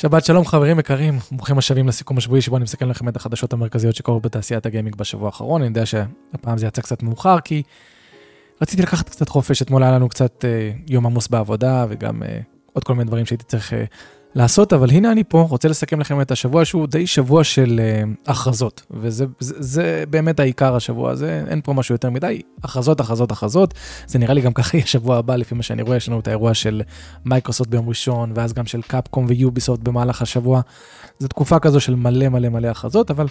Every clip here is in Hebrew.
שבת שלום חברים יקרים, ברוכים השבים לסיכום השבועי שבו אני מסתכל לכם את החדשות המרכזיות שקורות בתעשיית הגיימינג בשבוע האחרון, אני יודע שהפעם זה יצא קצת מאוחר כי רציתי לקחת קצת חופש, אתמול היה לנו קצת אה, יום עמוס בעבודה וגם אה, עוד כל מיני דברים שהייתי צריך אה, לעשות, אבל הנה אני פה, רוצה לסכם לכם את השבוע שהוא די שבוע של uh, הכרזות, וזה זה, זה באמת העיקר השבוע הזה, אין פה משהו יותר מדי, הכרזות, הכרזות, הכרזות, זה נראה לי גם ככה יהיה שבוע הבא, לפי מה שאני רואה, יש לנו את האירוע של מייקרוסופט ביום ראשון, ואז גם של קפקום ויוביסופט במהלך השבוע, זו תקופה כזו של מלא מלא מלא הכרזות, אבל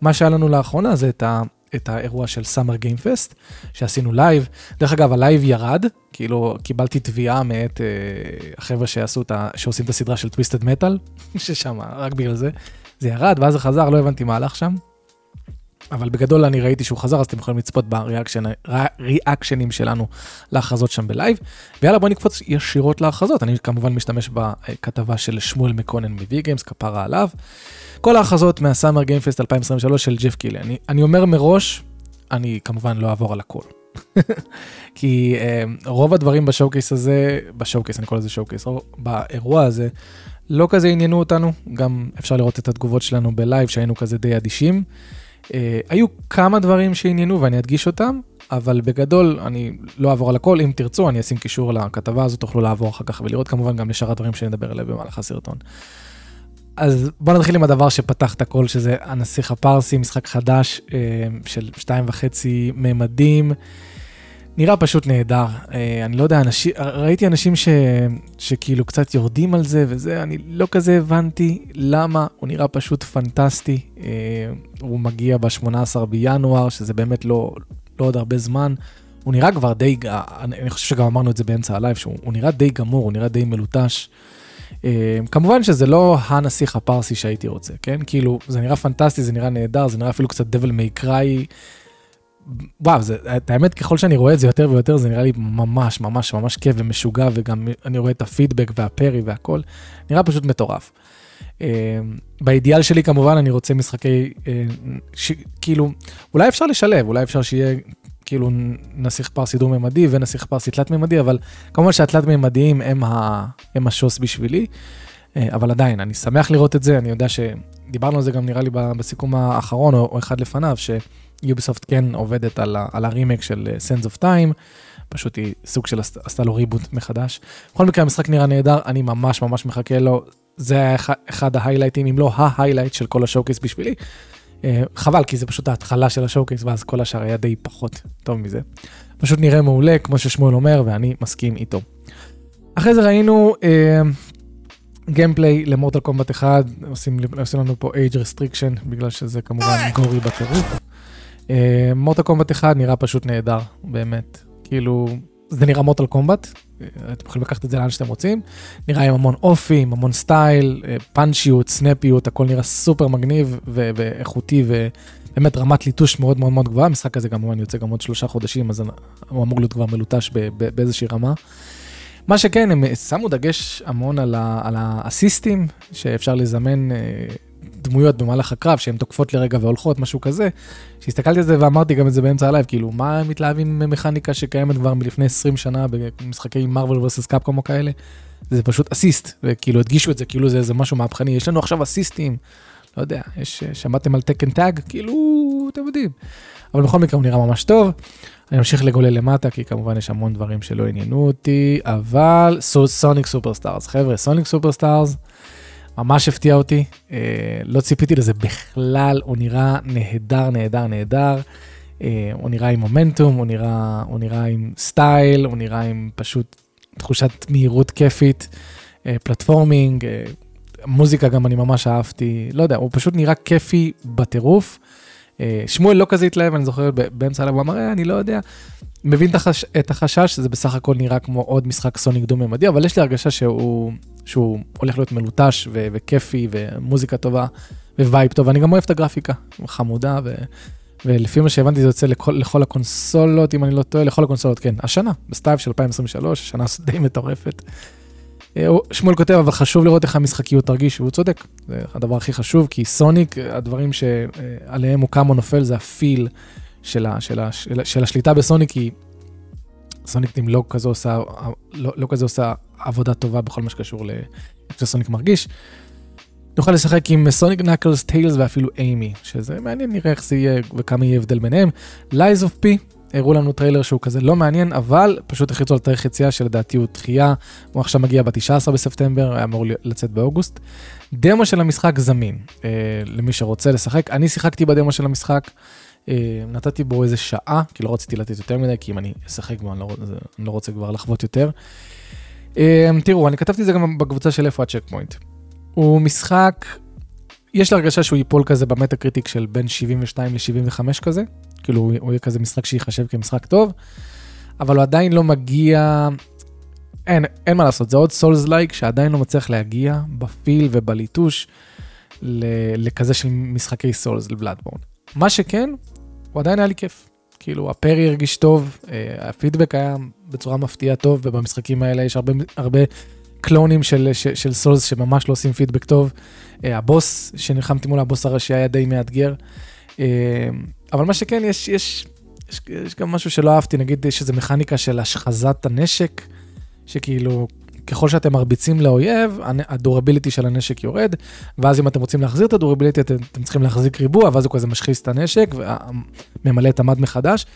מה שהיה לנו לאחרונה זה את ה... את האירוע של Summer Game Fest, שעשינו לייב. דרך אגב, הלייב ירד, כאילו קיבלתי תביעה מאת אה, החבר'ה שעשו את ה, שעושים את הסדרה של Twisted Metal, ששם, רק בגלל זה, זה ירד, ואז זה חזר, לא הבנתי מה הלך שם. אבל בגדול אני ראיתי שהוא חזר, אז אתם יכולים לצפות בריאקשנים שלנו להכרזות שם בלייב. ויאללה, בוא נקפוץ ישירות להכרזות. אני כמובן משתמש בכתבה של שמואל מקונן מ-V Games, כפרה עליו. כל ההכרזות מה Summer Game Fest 2023 של ג'ף קילי. אני, אני אומר מראש, אני כמובן לא אעבור על הכל. כי uh, רוב הדברים ב-showcase הזה, ב-showcase, אני קורא לזה showcase, באירוע הזה, לא כזה עניינו אותנו, גם אפשר לראות את התגובות שלנו בלייב, שהיינו כזה די אדישים. Uh, היו כמה דברים שעניינו ואני אדגיש אותם, אבל בגדול אני לא אעבור על הכל, אם תרצו אני אשים קישור לכתבה הזאת, תוכלו לעבור אחר כך ולראות כמובן גם לשאר הדברים שנדבר עליהם במהלך הסרטון. אז בוא נתחיל עם הדבר שפתח את הכל, שזה הנסיך הפרסי, משחק חדש אה, של שתיים וחצי ממדים. נראה פשוט נהדר. אה, אני לא יודע, אנשים, ראיתי אנשים ש, שכאילו קצת יורדים על זה וזה, אני לא כזה הבנתי למה, הוא נראה פשוט פנטסטי. אה, הוא מגיע ב-18 בינואר, שזה באמת לא, לא עוד הרבה זמן. הוא נראה כבר די, אני חושב שגם אמרנו את זה באמצע הלייב, שהוא נראה די גמור, הוא נראה די מלוטש. אה, כמובן שזה לא הנסיך הפרסי שהייתי רוצה, כן? כאילו, זה נראה פנטסטי, זה נראה נהדר, זה נראה אפילו קצת Devil May Cry. וואו, זה, את האמת, ככל שאני רואה את זה יותר ויותר, זה נראה לי ממש ממש ממש כיף ומשוגע, וגם אני רואה את הפידבק וה-parry והכל, נראה פשוט מטורף. Uh, באידיאל שלי כמובן אני רוצה משחקי, uh, ש, כאילו, אולי אפשר לשלב, אולי אפשר שיהיה כאילו נסיך פרסי דו-ממדי ונסיך פרסי תלת-ממדי, אבל כמובן שהתלת-ממדיים הם, ה... הם השוס בשבילי, אה, אבל עדיין, אני שמח לראות את זה, אני יודע שדיברנו על זה גם נראה לי בסיכום האחרון, או, או אחד לפניו, שיוביסופט כן עובדת על, ה... על הרימק של אה, Sense of Time, פשוט היא סוג של עשתה לו ריבוט מחדש. בכל מקרה, המשחק נראה נהדר, אני ממש ממש מחכה לו, זה היה אחד ההיילייטים, אם לא ה-highlight של כל ה-show בשבילי. אה, חבל, כי זה פשוט ההתחלה של ה-showcase, ואז כל השאר היה די פחות טוב מזה. פשוט נראה מעולה, כמו ששמואל אומר, ואני מסכים איתו. אחרי זה ראינו gameplay ל-Mortal Kombat 1, עושים, עושים לנו פה age restriction, בגלל שזה כמובן gory בטירוף. Mortal Kombat 1 נראה פשוט נהדר, באמת. כאילו, זה נראה מורטל קומבט, אתם יכולים לקחת את זה לאן שאתם רוצים. נראה עם המון אופי, עם המון סטייל, אה, פאנצ'יות, סנפיות, הכל נראה סופר מגניב ו- ואיכותי ובאמת רמת ליטוש מאוד מאוד מאוד גבוהה. המשחק הזה כמובן יוצא גם עוד שלושה חודשים, אז הוא אמור להיות כבר מלוטש באיזושהי רמה. מה שכן, הם שמו דגש המון על, ה- על האסיסטים, שאפשר לזמן אה, דמויות במהלך הקרב שהן תוקפות לרגע והולכות, משהו כזה. כשהסתכלתי על זה ואמרתי גם את זה באמצע הלייב, כאילו, מה הם מתלהבים ממכניקה שקיימת כבר מלפני 20 שנה במשחקי Marvel versus Capcom או כאלה? זה פשוט assist, וכאילו הדגישו את זה, כאילו זה איזה משהו מהפכני, יש לנו עכשיו אסיסטים, לא יודע, יש, שמעתם על Tekken Tag? כאילו, אתם יודעים. אבל בכל מקרה הוא נראה ממש טוב. אני אמשיך לגולל למטה, כי כמובן יש המון דברים שלא עניינו אותי, אבל Sonic Superstars, חבר'ה, Sonic Superstars. ממש הפתיע אותי, אה, לא ציפיתי לזה בכלל, הוא נראה נהדר, נהדר, נהדר. אה, הוא נראה עם מומנטום, הוא נראה, הוא נראה עם סטייל, הוא נראה עם פשוט תחושת מהירות כיפית, אה, פלטפורמינג, אה, מוזיקה גם אני ממש אהבתי, לא יודע, הוא פשוט נראה כיפי בטירוף. אה, שמואל לא כזה התלהב, אני זוכר באמצע הלב, הוא אמר, אה, אני לא יודע, מבין את, החש... את החשש, זה בסך הכל נראה כמו עוד משחק סוניק דו-ממדי, אבל יש לי הרגשה שהוא, שהוא הולך להיות מלוטש ו... וכיפי ומוזיקה טובה ו-vibe טוב, אני גם אוהב את הגרפיקה, חמודה, ו... ולפי מה שהבנתי זה יוצא לכל, לכל הקונסולות, אם אני לא טועה, לכל הקונסולות, כן, השנה, בסתיו של 2023, השנה די מטורפת. אה, שמואל כותב, אבל חשוב לראות איך המשחקיות תרגיש, והוא צודק, זה הדבר הכי חשוב, כי סוניק, הדברים שעליהם הוא קם או נופל זה ה-feel של, ה, של, ה, של, של השליטה בסוניק, כי סוניק טים לא כזה עושה, לא, לא כזה עושה עבודה טובה בכל מה שקשור לאיך שסוניק מרגיש. נוכל לשחק עם סוניק Knuckles, Tails ואפילו Amy, שזה מעניין, נראה איך זה יהיה וכמה יהיה הבדל ביניהם. Lies of P, הראו לנו טריילר שהוא כזה לא מעניין, אבל פשוט החליטו על תאריך יציאה שלדעתי הוא דחייה, הוא עכשיו מגיע ב-19 בספטמבר, היה אמור לצאת באוגוסט. דמו של המשחק זמין, אה, למי שרוצה לשחק. אני שיחקתי בדמו של המשחק, אה, נתתי בו איזה שעה, כי לא רציתי לתת יותר מדי, כי אם אני אשחק בו אני לא, אני לא רוצה כבר לחוות יותר. אה, תראו, אני כתבתי את זה גם בקבוצה של איפה הצ'ק פוינט. הוא משחק, יש לי הרגשה שהוא ייפול כזה ב-Metacritic של בין 72 ל-75 כזה, כאילו הוא יהיה כזה משחק שייחשב כמשחק טוב, אבל הוא עדיין לא מגיע, אין, אין מה לעשות, זה עוד souls-like שעדיין לא מצליח להגיע ב-feel ובליטוש לכזה של משחקי סולס לבלאדבורן. מה שכן, הוא עדיין היה לי כיף. כאילו, הפרי הרגיש טוב, אה, הפידבק היה בצורה מפתיעה טוב, ובמשחקים האלה יש הרבה, הרבה קלונים של, של, של סולס שממש לא עושים פידבק טוב. אה, הבוס שנלחמתי מול הבוס הראשי היה די מאתגר. אה, אבל מה שכן, יש, יש, יש, יש גם משהו שלא אהבתי, נגיד יש איזו מכניקה של השחזת הנשק, שכאילו, ככל שאתם מרביצים לאויב, הדורביליטי של הנשק יורד, ואז אם אתם רוצים להחזיר את הדורביליטי, אתם, אתם צריכים להחזיק ריבוע, ואז הוא כזה משחיס את הנשק, וממלא את המד מחדש.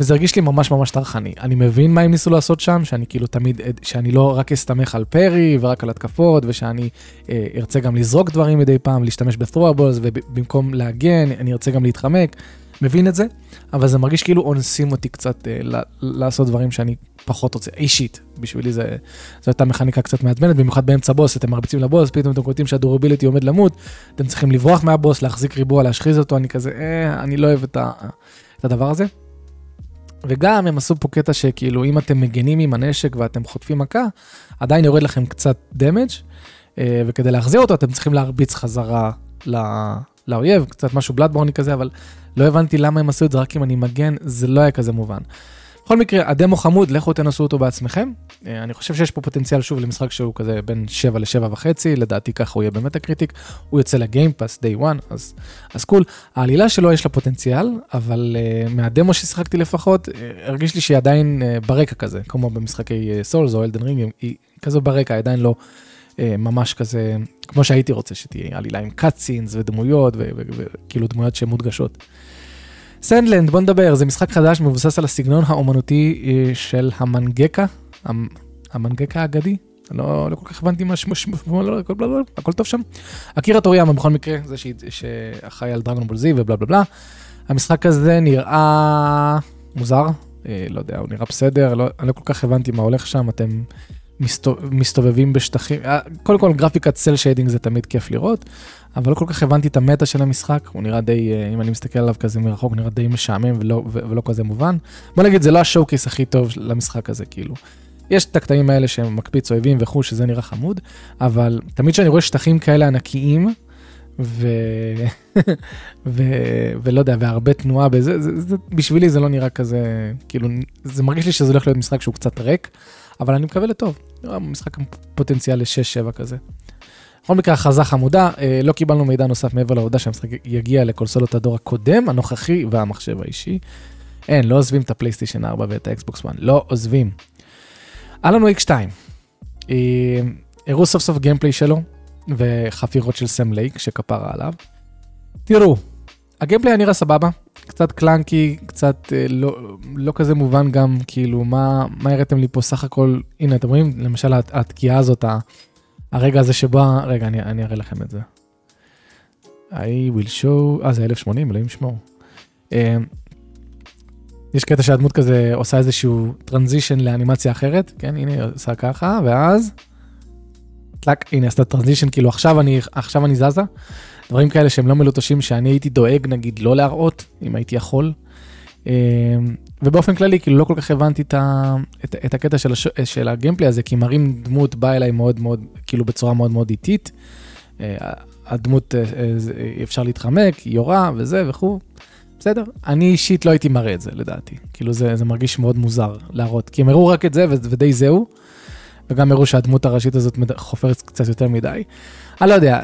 וזה הרגיש לי ממש ממש טרחני. אני מבין מה הם ניסו לעשות שם, שאני כאילו תמיד, שאני לא רק אסתמך על פרי ורק על התקפות, ושאני אה, ארצה גם לזרוק דברים מדי פעם, להשתמש ב-throwables, ובמקום להגן, אני ארצה גם להתחמק. מבין את זה, אבל זה מרגיש כאילו אונסים אותי קצת אה, לעשות דברים שאני פחות רוצה, אישית, בשבילי זה, זו הייתה מכניקה קצת מעצבנת, במיוחד באמצע בוס, אתם מרביצים לבוס, פתאום אתם קולטים שהדורביליטי עומד למות, אתם צריכים לברוח מהבוס, להחזיק ריבוע, להשחיז אותו, אני כזה, אה, אני לא אוהב את, ה- את הדבר הזה. וגם הם עשו פה קטע שכאילו אם אתם מגנים עם הנשק ואתם חוטפים מכה, עדיין יורד לכם קצת דמג' אה, וכדי להחזיר אותו אתם צריכים להרביץ חזרה לא, לאויב, קצת משהו בלאדבורני כזה, אבל לא הבנתי למה הם עשו את זה רק אם אני מגן, זה לא היה כזה מובן. בכל מקרה, הדמו חמוד, לכו תנסו אותו בעצמכם. אה, אני חושב שיש פה פוטנציאל שוב למשחק שהוא כזה בין 7 ל-7 וחצי, לדעתי ככה הוא יהיה באמת ה-critic. הוא יוצא ל-Game Pass, day one, אז, אז cool. העלילה שלו יש לה פוטנציאל, אבל uh, מהדמו ששיחקתי לפחות, uh, הרגיש לי שהיא עדיין uh, ברקע כזה, כמו במשחקי Souls uh, או Elden Ring, היא כזו ברקע, עדיין לא uh, ממש כזה, כמו שהייתי רוצה שתהיה עלילה עם cutscenes ודמויות, וכאילו דמויות שהן מודגשות. Sand Land, בוא נדבר, זה משחק חדש מבוסס על הסגנון האומנותי אה, של המנגקה, המנגקה האגדי, לא, לא כל כך הבנתי מה שמו, לא, הכל, לא, לא, הכל טוב שם. אקירה טוריאמה בכל מקרה, זה שאחראי על Dragon Ball Z ובלה בלה בלה. המשחק הזה נראה מוזר, אה, לא יודע, הוא נראה בסדר, לא, אני לא כל כך הבנתי מה הולך שם, אתם מסתובבים בשטחים, אה, קודם כל גרפיקת cel shading זה תמיד כיף לראות, אבל לא כל כך הבנתי את המטרה של המשחק, הוא נראה די, אה, אם אני מסתכל עליו כזה מרחוק, הוא נראה די משעמם ולא, ולא כזה מובן. בוא נגיד, זה לא ה-showcase הכי טוב למשחק הזה, כאילו. יש את הקטעים האלה שהם מקפיץ אויבים וכו', שזה נראה חמוד, אבל תמיד כשאני רואה שטחים כאלה ענקיים, ו... ו... ולא יודע, והרבה תנועה בזה, זה, זה, בשבילי זה לא נראה כזה, כאילו, זה מרגיש לי שזה הולך להיות משחק שהוא קצת ריק, אבל אני מקווה לטוב, משחק פוטנציאל ל-6-7 כזה. בכל מקרה, הכרזה חמודה, אה, לא קיבלנו מידע נוסף מעבר לעובדה שהמשחק יגיע לקונסולות הדור הקודם, הנוכחי והמחשב האישי. אין, לא עוזבים את הפלייסטיישן 4 ואת האקסבוקס 1, לא עוזבים. היה לנו X2, אה, הראו סוף סוף gameplay שלו, וחפירות של סם לייק שכפרה עליו. תראו, הגיימפליי היה נראה סבבה, קצת clunky, קצת אה, לא, לא כזה מובן גם, כאילו, מה, מה הראיתם לי פה סך הכל, הנה, אתם רואים, למשל התקיעה הזאת, הרגע הזה שבא, רגע, אני, אני אראה לכם את זה. I will show, אה, זה 1080, אלוהים שמור. Um, יש קטע שהדמות כזה עושה איזשהו transition לאנימציה אחרת, כן, הנה, היא עושה ככה, ואז... טלק, הנה, עשתה transition, כאילו עכשיו אני, עכשיו אני זזה. דברים כאלה שהם לא מלוטשים, שאני הייתי דואג, נגיד, לא להראות, אם הייתי יכול. Um, ובאופן כללי, כאילו לא כל כך הבנתי את, ה, את, את הקטע של, הש, של הגיימפלי הזה, כי מראים דמות באה אליי מאוד מאוד, כאילו בצורה מאוד מאוד איטית. אה, הדמות, אה, אה, אפשר להתחמק, היא יורה וזה וכו'. בסדר, אני אישית לא הייתי מראה את זה לדעתי. כאילו זה, זה מרגיש מאוד מוזר להראות, כי הם הראו רק את זה ודי זהו. וגם הראו שהדמות הראשית הזאת חופרת קצת יותר מדי. אני לא יודע,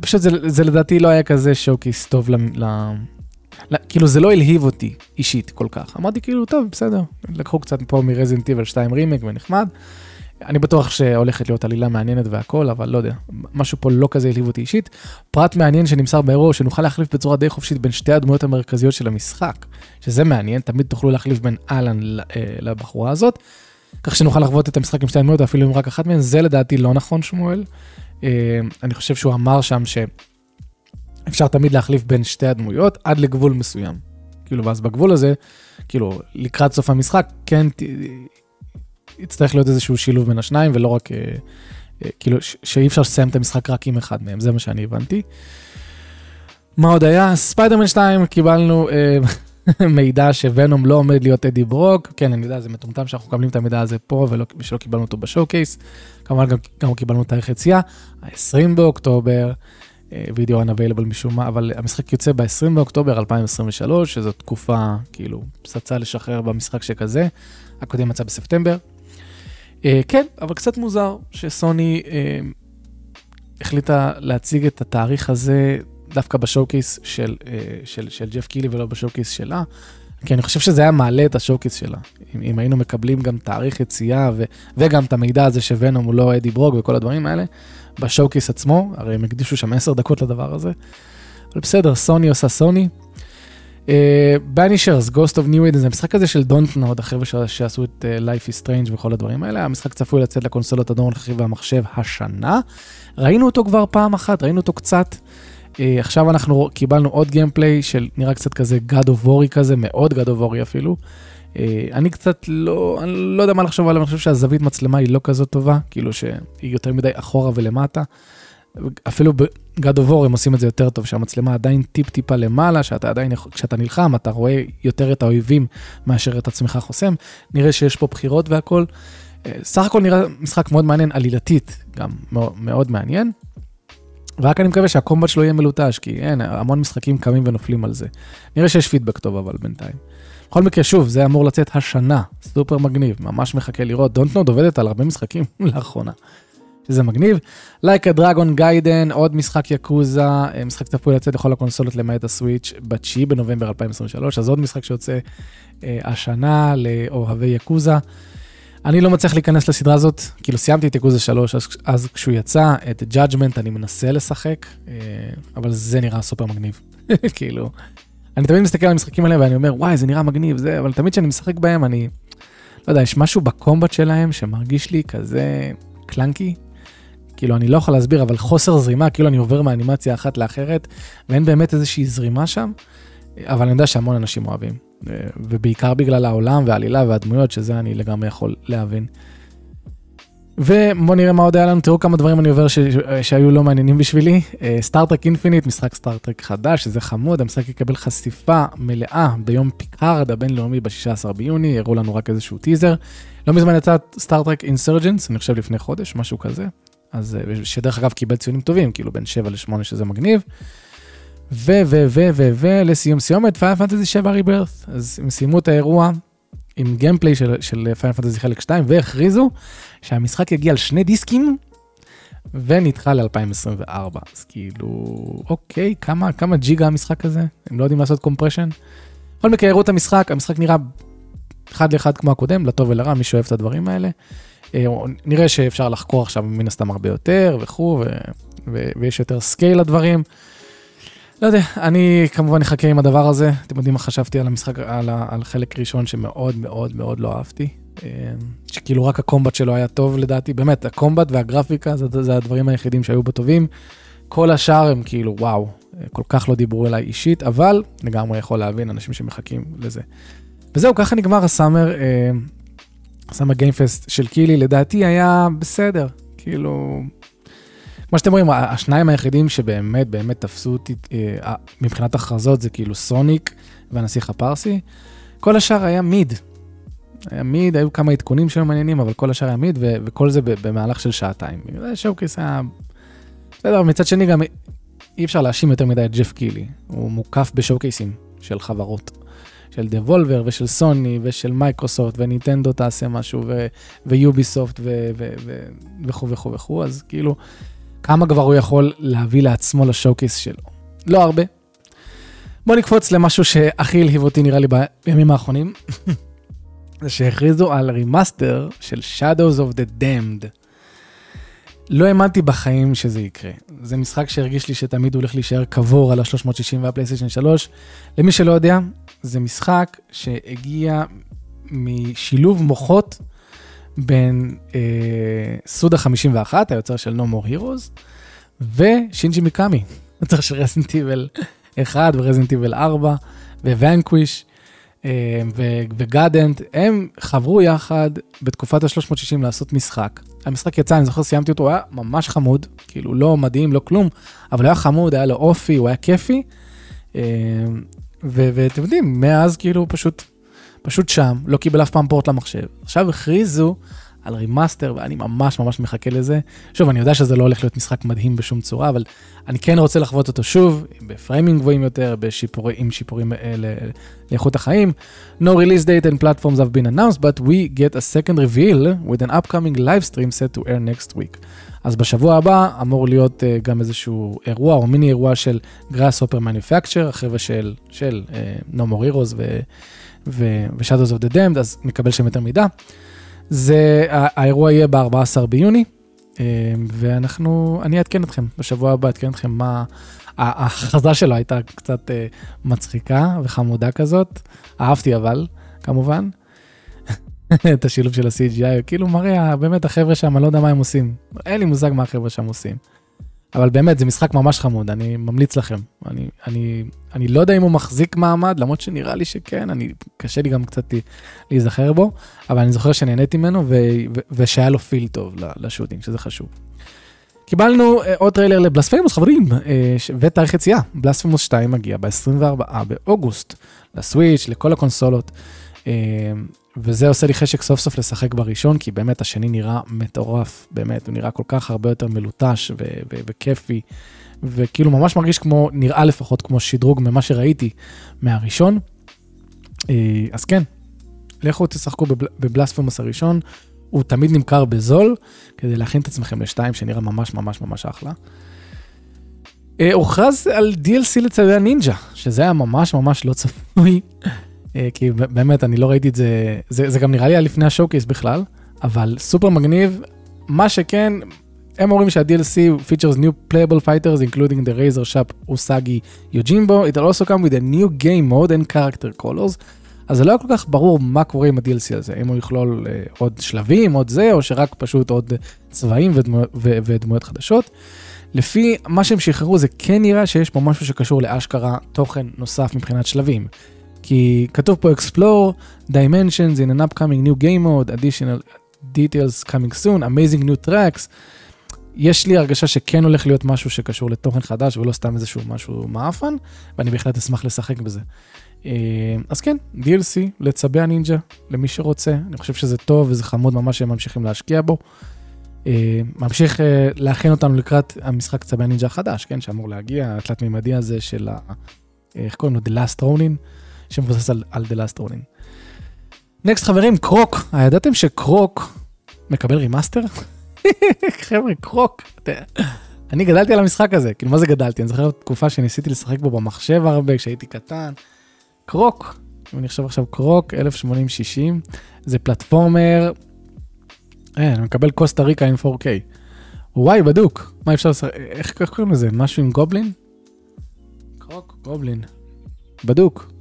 פשוט זה, זה לדעתי לא היה כזה שוקיס טוב לא, כאילו זה לא הלהיב אותי אישית כל כך. אמרתי כאילו, טוב, בסדר, לקחו קצת פה מרזינט איבל 2 רימק ונחמד. אני בטוח שהולכת להיות עלילה מעניינת והכל, אבל לא יודע, משהו פה לא כזה העליב אותי אישית. פרט מעניין שנמסר באירוע, שנוכל להחליף בצורה די חופשית בין שתי הדמויות המרכזיות של המשחק, שזה מעניין, תמיד תוכלו להחליף בין אהלן אה, לבחורה הזאת, כך שנוכל לחוות את המשחק עם שתי הדמויות, אפילו עם רק אחת מהן, זה לדעתי לא נכון, שמואל. אה, אני חושב שהוא אמר שם שאפשר תמיד להחליף בין שתי הדמויות עד לגבול מסוים. כאילו, ואז בגבול הזה, כאילו, לקראת סוף המשחק, כן יצטרך להיות איזשהו שילוב בין השניים, ולא רק, אה, אה, כאילו, שאי אפשר לסיים את המשחק רק עם אחד מהם, זה מה שאני הבנתי. מה עוד היה? ספיידרמן 2, קיבלנו מידע שוונום לא עומד להיות אדי ברוק. כן, אני יודע, זה מטומטם שאנחנו מקבלים את המידע הזה פה, ושלא קיבלנו אותו בשואו קייס. כמובן גם, גם קיבלנו תאריך יציאה, ה-20 באוקטובר. וידאו unavailable משום מה, אבל המשחק יוצא ב-20 באוקטובר 2023, שזו תקופה, כאילו, פצצה לשחרר במשחק שכזה. הקודם יצא בספטמבר. Uh, כן, אבל קצת מוזר שסוני uh, החליטה להציג את התאריך הזה דווקא בשואו-קייס של, uh, של, של ג'ף קילי ולא בשואו-קייס שלה. כי אני חושב שזה היה מעלה את ה showcase שלה. אם, אם היינו מקבלים גם תאריך יציאה ו, וגם את המידע הזה שונום הוא לא אדי ברוג וכל הדברים האלה, ב showcase עצמו, הרי הם הקדישו שם 10 דקות לדבר הזה. אבל בסדר, סוני עושה סוני. Banishers, Ghosts of New Eden, זה המשחק הזה של דונטנוד, החבר'ה שעשו את uh, Life is Strange וכל הדברים האלה, המשחק צפוי לצאת לקונסולות הדור הנוכחי והמחשב השנה. ראינו אותו כבר פעם אחת, ראינו אותו קצת. Uh, עכשיו אנחנו קיבלנו עוד גיימפליי של נראה קצת כזה God of War כזה, מאוד God of War אפילו. Uh, אני קצת לא, אני לא יודע מה לחשוב עליו, אני חושב שהזווית מצלמה היא לא כזאת טובה, כאילו שהיא יותר מדי אחורה ולמטה. אפילו אובור הם עושים את זה יותר טוב, שהמצלמה עדיין טיפ-טיפה למעלה, שאתה עדיין, כשאתה נלחם, אתה רואה יותר את האויבים מאשר את עצמך חוסם. נראה שיש פה בחירות והכל. אה, סך הכל נראה משחק מאוד מעניין, עלילתית גם מאוד מעניין. ורק אני מקווה שה combat שלו יהיה מלוטש, כי אין, המון משחקים קמים ונופלים על זה. נראה שיש פידבק טוב אבל בינתיים. בכל מקרה, שוב, זה אמור לצאת השנה, סופר מגניב, ממש מחכה לראות. דונטנוד עובדת על הרבה משחקים לאחרונה. שזה מגניב. Like a Dragon Gaiden, עוד משחק יקוזה, אה, משחק צפוי לצאת לכל הקונסולות למעט הסוויץ' ב-9 בנובמבר 2023, אז עוד משחק שיוצא אה, השנה לאוהבי יקוזה. אני לא מצליח להיכנס לסדרה הזאת, כאילו סיימתי את יקוזה 3, אז, אז כשהוא יצא, את Judgment אני מנסה לשחק, אה, אבל זה נראה סופר מגניב. כאילו, אני תמיד מסתכל על המשחקים האלה ואני אומר, וואי, זה נראה מגניב, זה, אבל תמיד כשאני משחק בהם, אני, לא יודע, יש משהו בקומבט שלהם שמרגיש לי כזה קלנקי, כאילו, אני לא יכול להסביר, אבל חוסר זרימה, כאילו אני עובר מאנימציה אחת לאחרת, ואין באמת איזושהי זרימה שם, אבל אני יודע שהמון אנשים אוהבים. ובעיקר בגלל העולם והעלילה והדמויות, שזה אני לגמרי יכול להבין. ובואו נראה מה עוד היה לנו, תראו כמה דברים אני עובר ש... שהיו לא מעניינים בשבילי. Star Trek Infinite, משחק סטארטרק חדש, שזה חמוד, המשחק יקבל חשיפה מלאה ביום פיקארד הבינלאומי ב-16 ביוני, הראו לנו רק איזשהו טיזר. לא מזמן יצא Star Trek Resurgence, אני חושב לפני חודש, משהו כזה. אז אה, שדרך אגב קיבל ציונים טובים, כאילו בין 7 ל-8 שזה מגניב. ו, ו, ו, ו, ו, לסיום סיומת, Final Fantasy 7 Rebirth. אז הם סיימו את האירוע עם גיימפליי של, של Final Fantasy חלק 2, והכריזו שהמשחק יגיע על שני דיסקים, ונדחה ל-2024. אז כאילו, אוקיי, כמה, כמה ג'יגה המשחק הזה? הם לא יודעים לעשות compression? בכל מקרה, הראו את המשחק, המשחק נראה אחד לאחד כמו הקודם, לטוב ולרע, מי שאוהב את הדברים האלה. אה, נראה שאפשר לחקור עכשיו מן הסתם הרבה יותר וכו', ויש יותר scale לדברים. לא יודע, אני כמובן אחכה עם הדבר הזה. אתם יודעים מה חשבתי על המשחק, על, על חלק ראשון שמאוד מאוד מאוד לא אהבתי. אה, שכאילו רק ה combat שלו היה טוב לדעתי, באמת, הקומבט והגרפיקה זה, זה הדברים היחידים שהיו בו טובים. כל השאר הם כאילו, וואו, כל כך לא דיברו אליי אישית, אבל לגמרי יכול להבין אנשים שמחכים לזה. וזהו, ככה נגמר ה Summer. אה, Summer Game Fest של קילי, לדעתי היה בסדר, כאילו... כמו שאתם רואים, השניים היחידים שבאמת באמת תפסו אותי אה, מבחינת הכרזות זה כאילו סוניק והנסיך הפרסי. כל השאר היה mid. היה mid, היו כמה עדכונים שהיו מעניינים, אבל כל השאר היה mid, ו- וכל זה במהלך של שעתיים. זה showcase היה... בסדר, מצד שני גם אי אפשר להאשים יותר מדי את ג'ף קילי. הוא מוקף ב showcaseים של חברות. של Devolver ושל סוני ושל מייקרוסופט וניטנדו תעשה משהו ויוביסופט וכו' וכו' וכו', אז כאילו, כמה כבר הוא יכול להביא לעצמו ל showcase שלו? לא הרבה. בוא נקפוץ למשהו שהכי הלהיב אותי נראה לי בימים האחרונים. זה שהכריזו על remaster של Shadows of the Damned. לא האמנתי בחיים שזה יקרה. זה משחק שהרגיש לי שתמיד הולך להישאר קבור על ה-360 והפלייסטיישן 3. למי שלא יודע, זה משחק שהגיע משילוב מוחות בין אה, סודה 51, היוצר של No More Heroes, ושינג'י מיקאמי, היוצר של רזנטיבל 1 ורזנטיבל 4 וואנקוויש. אה, וגאדנט, הם חברו יחד בתקופת ה-360 לעשות משחק. המשחק יצא, אני זוכר, סיימתי אותו, הוא היה ממש חמוד, כאילו לא מדהים, לא כלום, אבל הוא היה חמוד, היה לו אופי, הוא היה כיפי. אה, ואתם יודעים, מאז כאילו פשוט, פשוט שם, לא קיבל אף פעם port למחשב. עכשיו הכריזו על remaster, ואני ממש ממש מחכה לזה. שוב, אני יודע שזה לא הולך להיות משחק מדהים בשום צורה, אבל אני כן רוצה לחוות אותו שוב, ב framing גבוהים יותר, בשיפורי, עם שיפורים אלה, לאיכות החיים. No release date and platforms have been announced, but we get a second reveal with an upcoming live stream set to air next week. אז בשבוע הבא אמור להיות uh, גם איזשהו אירוע או מיני אירוע של גראס אופר מניפקצ'ר, החבר'ה של, של uh, No More Heroes ו-Shadows of the Damned, אז נקבל שם יותר מידע. זה, האירוע יהיה ב-14 ביוני, אה, ואנחנו, אני אעדכן אתכם, בשבוע הבא אעדכן אתכם מה, ההכרזה שלו הייתה קצת אה, מצחיקה וחמודה כזאת, אהבתי אבל, כמובן, את השילוב של ה-CGI, כאילו מראה, באמת החבר'ה שם, אני לא יודע מה הם עושים, אין לי מושג מה החבר'ה שם עושים. אבל באמת, זה משחק ממש חמוד, אני ממליץ לכם. אני, אני, אני לא יודע אם הוא מחזיק מעמד, למרות שנראה לי שכן, אני, קשה לי גם קצת להיזכר בו, אבל אני זוכר שנהניתי ממנו ו, ו, ושהיה לו feel טוב ל shooting, שזה חשוב. קיבלנו uh, עוד טריילר ל Blasphemous, חברים, uh, ותאריך יציאה. Blasphemous 2 מגיע ב-24 באוגוסט, לסוויץ', לכל הקונסולות. וזה עושה לי חשק סוף סוף לשחק בראשון, כי באמת השני נראה מטורף, באמת, הוא נראה כל כך הרבה יותר מלוטש ו- ו- וכיפי, וכאילו ממש מרגיש כמו, נראה לפחות כמו שדרוג ממה שראיתי מהראשון. אה, אז כן, לכו תשחקו בבלספמוס הראשון, הוא תמיד נמכר בזול, כדי להכין את עצמכם לשתיים, שנראה ממש ממש ממש אחלה. אה, הוכרז על DLC לצווי הנינג'ה, שזה היה ממש ממש לא צפוי. אה, כי באמת, אני לא ראיתי את זה, זה, זה גם נראה לי היה לפני השואו בכלל, אבל סופר מגניב. מה שכן, הם אומרים שה-DLC features new playable fighters including the Razor Shop Usagi Yojimbo, it also come with a new game mode and character colors. אז זה לא היה כל כך ברור מה קורה עם ה-DLC הזה, אם הוא יכלול uh, עוד שלבים, עוד זה, או שרק פשוט עוד צבעים ודמויות, ודמויות חדשות. לפי מה שהם שחררו זה כן נראה שיש פה משהו שקשור לאשכרה תוכן נוסף מבחינת שלבים. כי כתוב פה explore dimensions in an upcoming new game mode, additional details coming soon, amazing new tracks. יש לי הרגשה שכן הולך להיות משהו שקשור לתוכן חדש ולא סתם איזשהו משהו מעפן, ואני בהחלט אשמח לשחק בזה. אה, אז כן, DLC לצבי הנינג'ה, למי שרוצה, אני חושב שזה טוב וזה חמוד ממש שהם ממשיכים להשקיע בו. אה, ממשיך אה, להכין אותנו לקראת המשחק צבי הנינג'ה החדש, כן, שאמור להגיע, התלת מימדי הזה של ה... איך קוראים לו? The Last Ronin. שמבוסס על, על The Last Ronin. next חברים, Croc, הידעתם ש Croc מקבל remaster? חבר'ה, Croc. אני גדלתי על המשחק הזה, כאילו מה זה גדלתי? אני זוכר תקופה שניסיתי לשחק בו במחשב הרבה, כשהייתי קטן. קרוק, אם אני חושב עכשיו קרוק, 1080-60, זה פלטפורמר, אה, אני מקבל קוסטה ריקה עם 4K. וואי, בדוק, מה אפשר לשחק, איך קוראים לזה? משהו עם גובלין? קרוק, גובלין. בדוק.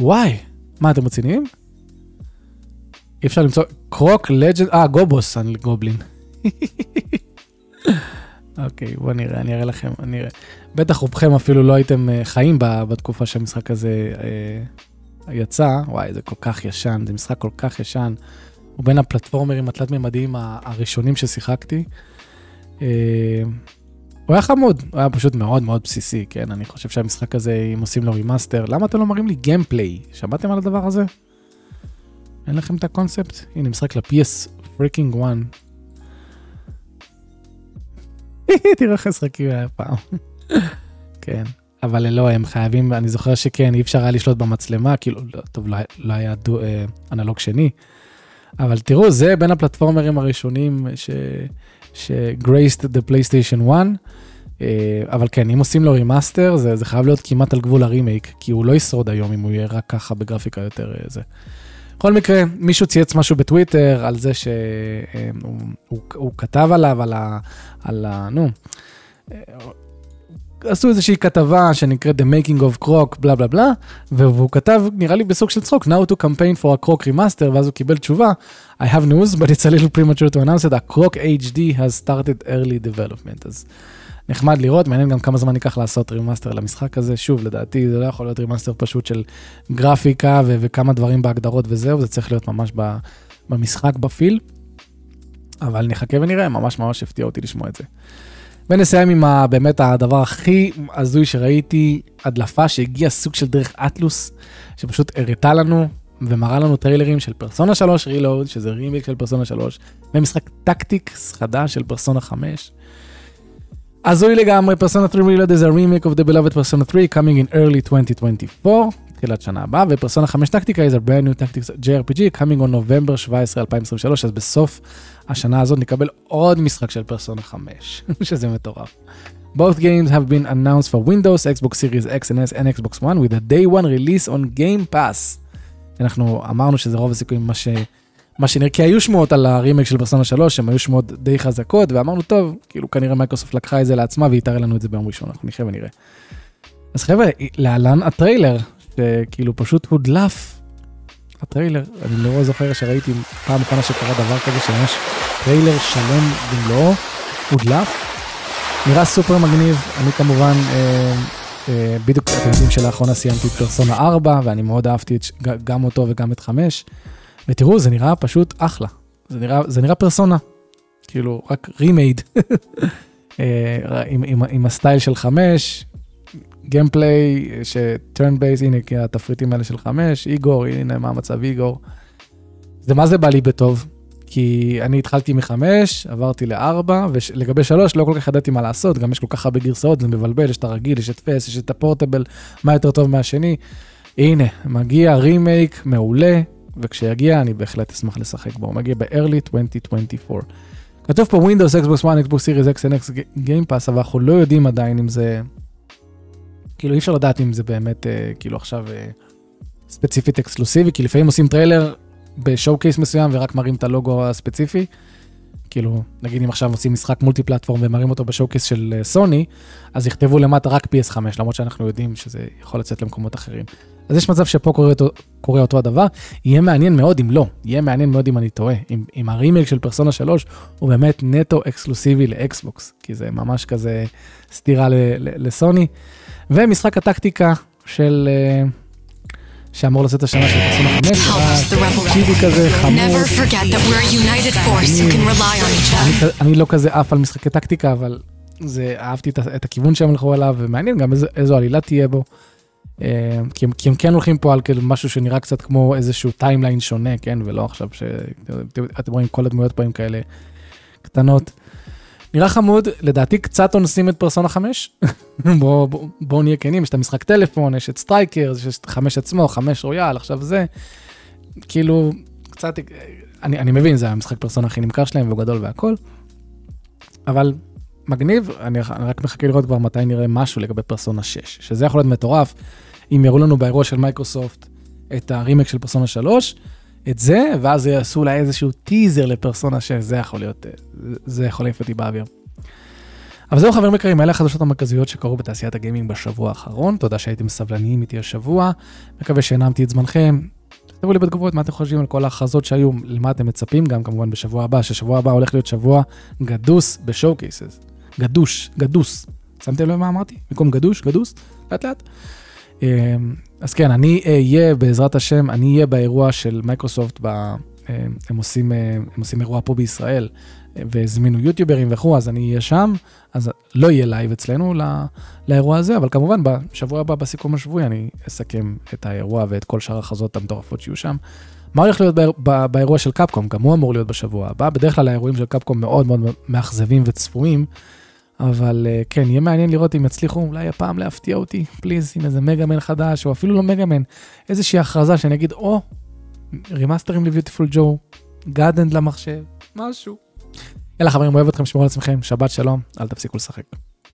וואי, מה אתם רציניים? אי אפשר למצוא, קרוק לג'נד, אה, גובוס על גובלין. אוקיי, בוא נראה, אני אראה לכם, אני אראה. בטח רובכם אפילו לא הייתם אה, חיים בתקופה שהמשחק הזה אה, יצא. וואי, זה כל כך ישן, זה משחק כל כך ישן. הוא בין הפלטפורמרים התלת-ממדיים הראשונים ששיחקתי. אה, הוא היה חמוד, הוא היה פשוט מאוד מאוד בסיסי, כן? אני חושב שהמשחק הזה, אם עושים לו remaster, למה אתם לא מראים לי גיימפליי? שמעתם על הדבר הזה? אין לכם את הקונספט? הנה, משחק ל-PS freaking 1. תראו איך משחקים היה פעם. כן, אבל לא, הם חייבים, אני זוכר שכן, אי אפשר היה לשלוט במצלמה, כאילו, לא, טוב, לא, לא היה דו, אה, אנלוג שני. אבל תראו, זה בין הפלטפורמרים הראשונים ש... ש-graced the PlayStation 1. אה, אבל כן, אם עושים לו remaster, זה, זה חייב להיות כמעט על גבול הרימייק, כי הוא לא ישרוד היום אם הוא יהיה רק ככה בגרפיקה יותר אה, זה. בכל מקרה, מישהו צייץ משהו בטוויטר על זה שהוא הוא, הוא כתב עליו, על ה... על ה נו, עשו איזושהי כתבה שנקראת The Making of Croc, בלה בלה בלה, והוא כתב, נראה לי בסוג של צחוק, Now to campaign for a Croc remaster, ואז הוא קיבל תשובה, I have news, but it's a little premature to announce it, a Croc HD has started early development. אז נחמד לראות, מעניין גם כמה זמן ייקח לעשות remaster למשחק הזה. שוב, לדעתי זה לא יכול להיות remaster פשוט של גרפיקה ו- וכמה דברים בהגדרות וזהו, זה צריך להיות ממש ב- במשחק, ב feel. אבל נחכה ונראה, ממש ממש הפתיע אותי לשמוע את זה. ונסיים עם באמת הדבר הכי הזוי שראיתי, הדלפה שהגיעה סוג של דרך Atlus, שפשוט הראתה לנו ומראה לנו טריילרים של פרסונה 3 Reload, שזה רימייק של פרסונה 3, ומשחק tactics חדש של פרסונה 5. הזוי לגמרי, פרסונה 3 Reload is a remake of the beloved Persona 3 coming in early 2024, תחילת שנה הבאה, ופרסונה 5 טקטיקה is a brand new tactics JRPG coming on November 17, 2023, אז בסוף השנה הזאת נקבל עוד משחק של פרסונה 5, שזה מטורף. Both games have been announced for Windows, Xbox Series X and S and Xbox One with a day one release on Game Pass. אנחנו אמרנו שזה רוב הסיכויים מה, ש... מה שנראה, כי היו שמועות על הרימייק של פרסונה 3, הן היו שמועות די חזקות, ואמרנו, טוב, כאילו כנראה מייקרוסופט לקחה את זה לעצמה והיא תראה לנו את זה ביום ראשון, אנחנו נחיה ונראה. אז חבר'ה, להלן הטריילר, שכאילו פשוט הודלף הטריילר, אני לא זוכר שראיתי פעם אחרונה שקרה דבר כזה, שממש טריילר שלם במלואו, הודלף. נראה סופר מגניב, אני כמובן, אה, אה, בדיוק אתם יודעים שלאחרונה סיימתי את פרסונה 4, ואני מאוד אהבתי את, גם אותו וגם את 5, ותראו, זה נראה פשוט אחלה. זה נראה, זה נראה פרסונה, כאילו, רק remade, אה, עם, עם, עם ה style של 5, gameplay, ש turn base, הנה התפריטים האלה של 5, איגור, הנה מה המצב איגור. זה מה זה בא לי בטוב, כי אני התחלתי מחמש, עברתי לארבע, ולגבי שלוש לא כל כך ידעתי מה לעשות, גם יש כל כך הרבה גרסאות, זה מבלבל, יש את הרגיל, יש את FES, יש את ה Portable, מה יותר טוב מהשני. הנה, מגיע רימייק מעולה, וכשיגיע אני בהחלט אשמח לשחק בו, הוא מגיע ב-early 2024. כתוב פה Windows, Xbox One, Xbox Series X and S Game Pass, אבל אנחנו לא יודעים עדיין אם זה... כאילו אי אפשר לדעת אם זה באמת, אה, כאילו עכשיו אה, ספציפית אקסקלוסיבי, כי לפעמים עושים טריילר ב showcase מסוים ורק מראים את הלוגו הספציפי. כאילו, נגיד אם עכשיו עושים משחק multi-platform ומראים אותו ב showcase של סוני, אה, אז יכתבו למטה רק PS5, למרות שאנחנו יודעים שזה יכול לצאת למקומות אחרים. אז יש מצב שפה קורה אותו, קורה אותו הדבר, יהיה מעניין מאוד אם לא, יהיה מעניין מאוד אם אני טועה, אם, אם הרימייק של פרסונה 3 הוא באמת נטו אקסקלוסיבי ל Xbox, כי זה ממש כזה סתירה לסוני. ומשחק הטקטיקה של... שאמור לצאת השנה של פרסונה 5, chibi כזה חמור. אני לא כזה עף על משחקי טקטיקה, אבל זה, אהבתי את הכיוון שהם הלכו אליו, ומעניין גם איזו עלילה תהיה בו. כי הם, כי הם כן הולכים פה על כאילו משהו שנראה קצת כמו איזשהו timeline שונה, כן? ולא עכשיו שאתם רואים כל הדמויות פה הם כאלה קטנות. נראה חמוד, לדעתי קצת אונסים את פרסונה 5. בואו בוא, בוא נהיה כנים, יש את המשחק טלפון, יש את Strikers, יש את 5 עצמו, 5 רויאל, עכשיו זה. כאילו, קצת, אני, אני מבין, זה המשחק פרסונה הכי נמכר שלהם והוא גדול והכל. אבל מגניב, אני, אני רק מחכה לראות כבר מתי נראה משהו לגבי פרסונה 6, שזה יכול להיות מטורף, אם יראו לנו באירוע של מייקרוסופט את הרימייק של פרסונה 3, את זה, ואז יעשו לה איזשהו טיזר לפרסונה 6, זה יכול להיות, זה יכול להעיף אותי באוויר. אבל זהו חברים יקרים, אלה החדשות המרכזיות שקרו בתעשיית הגיימינג בשבוע האחרון, תודה שהייתם סבלניים איתי השבוע, מקווה שהנעמתי את זמנכם. תכתבו לי בתגובות מה אתם חושבים על כל ההכרזות שהיו, למה אתם מצפים, גם כמובן בשבוע הבא, ששבוע הבא הולך להיות שבוע גדוס בשואו קייסס. גדוש, גדוס. שמתם לב מה אמרתי? במקום גדוש, גדוס, לאט לאט. אמ, אז כן, אני אהיה, בעזרת השם, אני אהיה באירוע של מייקרוסופט, ב... אמ, הם עושים, אמ, הם עושים אירוע פה בישראל, והזמינו יוטיוברים וכו', אז אני אהיה שם, אז לא יהיה לייב אצלנו לא, לאירוע הזה, אבל כמובן בשבוע הבא, בסיכום השבועי, אני אסכם את האירוע ואת כל שאר ההכרזות המטורפות שיהיו שם. מה הולך להיות באיר, בא, באירוע של Capcom? גם הוא אמור להיות בשבוע הבא. בדרך כלל האירועים של Capcom מאוד מאוד מאכזבים וצפויים, אבל uh, כן, יהיה מעניין לראות אם יצליחו אולי הפעם להפתיע אותי, please, עם איזה Mega Man חדש, או אפילו לא Mega Man, איזושהי הכרזה שאני אגיד, או, רימאסטרים ל Beautiful Joe, God Hand למחשב, משהו. יאללה חברים, אוהב אתכם, שמרו על עצמכם, שבת שלום, אל תפסיקו לשחק.